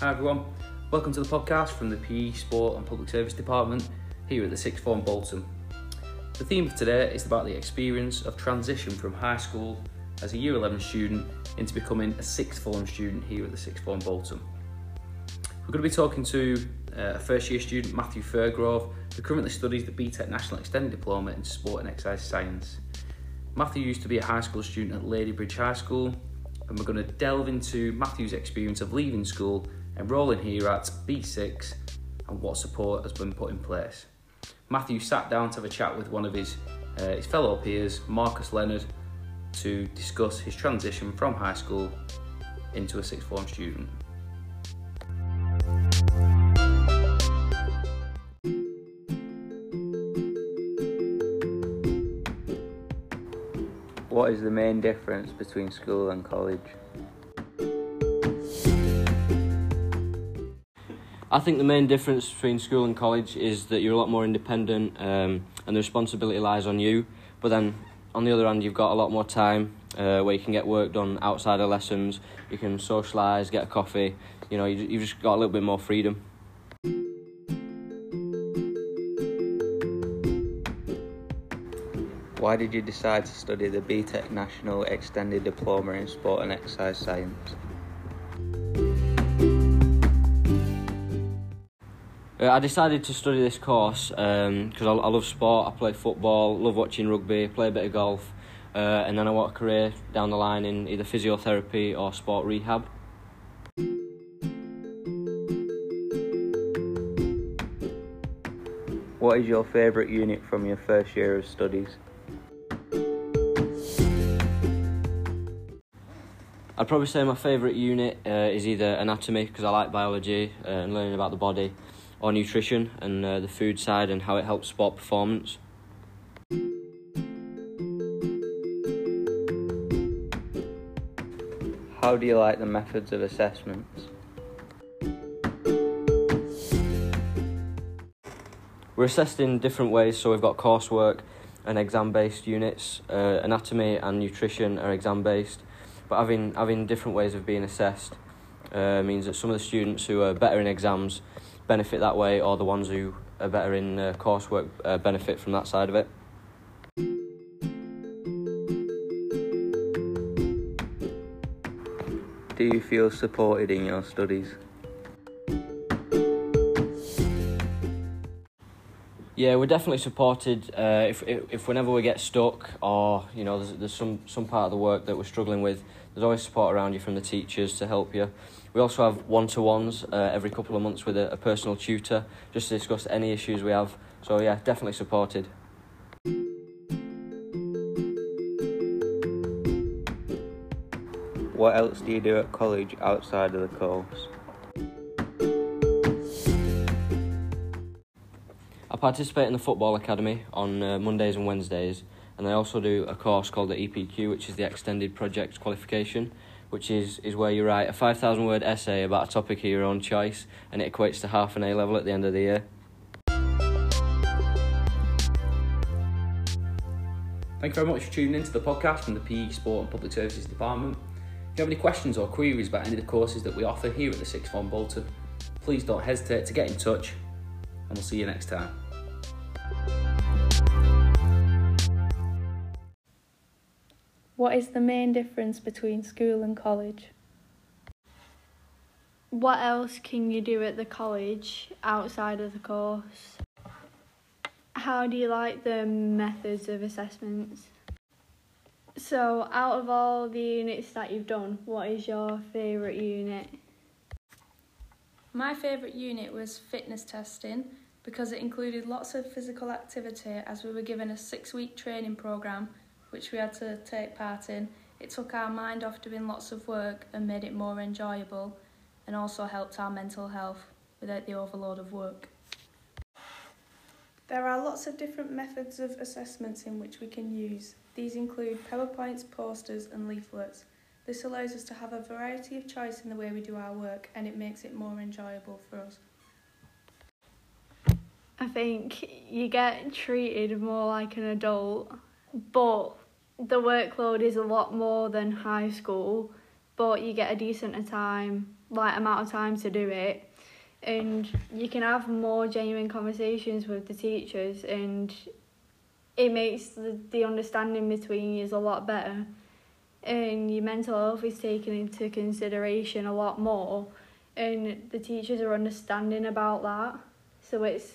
Hi everyone, welcome to the podcast from the PE, Sport and Public Service Department here at the Sixth Form Bolton. The theme for today is about the experience of transition from high school as a Year 11 student into becoming a Sixth Form student here at the Sixth Form Bolton. We're going to be talking to uh, a first year student, Matthew Furgrove, who currently studies the BTEC National Extended Diploma in Sport and Exercise Science. Matthew used to be a high school student at Ladybridge High School, and we're going to delve into Matthew's experience of leaving school, enrolling here at B6, and what support has been put in place. Matthew sat down to have a chat with one of his, uh, his fellow peers, Marcus Leonard, to discuss his transition from high school into a sixth form student. What is the main difference between school and college? I think the main difference between school and college is that you're a lot more independent um, and the responsibility lies on you. But then on the other hand, you've got a lot more time uh, where you can get work done outside of lessons, you can socialise, get a coffee, you know, you, you've just got a little bit more freedom. Why did you decide to study the BTEC National Extended Diploma in Sport and Exercise Science? Uh, I decided to study this course because I, I love sport, I play football, love watching rugby, play a bit of golf, uh, and then I want a career down the line in either physiotherapy or sport rehab. What is your favourite unit from your first year of studies? I'd probably say my favourite unit uh, is either anatomy because I like biology uh, and learning about the body, or nutrition and uh, the food side and how it helps sport performance. How do you like the methods of assessments? We're assessed in different ways, so we've got coursework and exam based units. Uh, anatomy and nutrition are exam based, but having, having different ways of being assessed uh, means that some of the students who are better in exams benefit that way, or the ones who are better in uh, coursework uh, benefit from that side of it. Do you feel supported in your studies? Yeah, we're definitely supported. Uh, if, if if whenever we get stuck or you know there's, there's some some part of the work that we're struggling with, there's always support around you from the teachers to help you. We also have one to ones uh, every couple of months with a, a personal tutor just to discuss any issues we have. So yeah, definitely supported. What else do you do at college outside of the course? I participate in the football academy on uh, Mondays and Wednesdays, and I also do a course called the EPQ, which is the Extended Project Qualification, which is, is where you write a 5,000 word essay about a topic of your own choice, and it equates to half an A level at the end of the year. Thank you very much for tuning into the podcast from the PE, Sport and Public Services Department. If you have any questions or queries about any of the courses that we offer here at the Sixth Form Bolton, please don't hesitate to get in touch, and we'll see you next time. What is the main difference between school and college? What else can you do at the college outside of the course? How do you like the methods of assessments? So, out of all the units that you've done, what is your favourite unit? My favourite unit was fitness testing because it included lots of physical activity as we were given a six week training programme which we had to take part in. It took our mind off doing lots of work and made it more enjoyable and also helped our mental health without the overload of work. There are lots of different methods of assessments in which we can use. These include PowerPoints, posters, and leaflets. This allows us to have a variety of choice in the way we do our work and it makes it more enjoyable for us. I think you get treated more like an adult, but the workload is a lot more than high school, but you get a decent time like amount of time to do it. And you can have more genuine conversations with the teachers and it makes the, the understanding between you is a lot better. And your mental health is taken into consideration a lot more and the teachers are understanding about that. So it's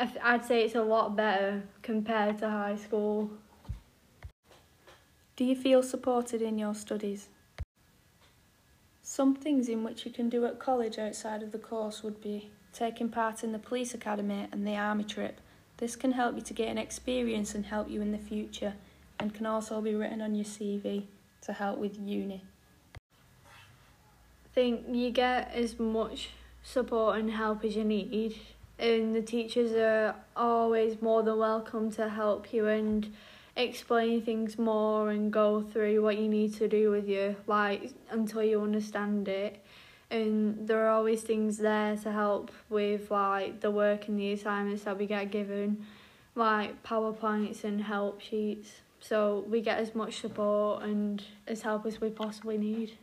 I'd say it's a lot better compared to high school. Do you feel supported in your studies? Some things in which you can do at college outside of the course would be taking part in the police academy and the army trip. This can help you to gain experience and help you in the future and can also be written on your CV to help with uni. I think you get as much support and help as you need and the teachers are always more than welcome to help you and explain things more and go through what you need to do with you like until you understand it. And there are always things there to help with like the work and the assignments that we get given like powerpoints and help sheets. So we get as much support and as help as we possibly need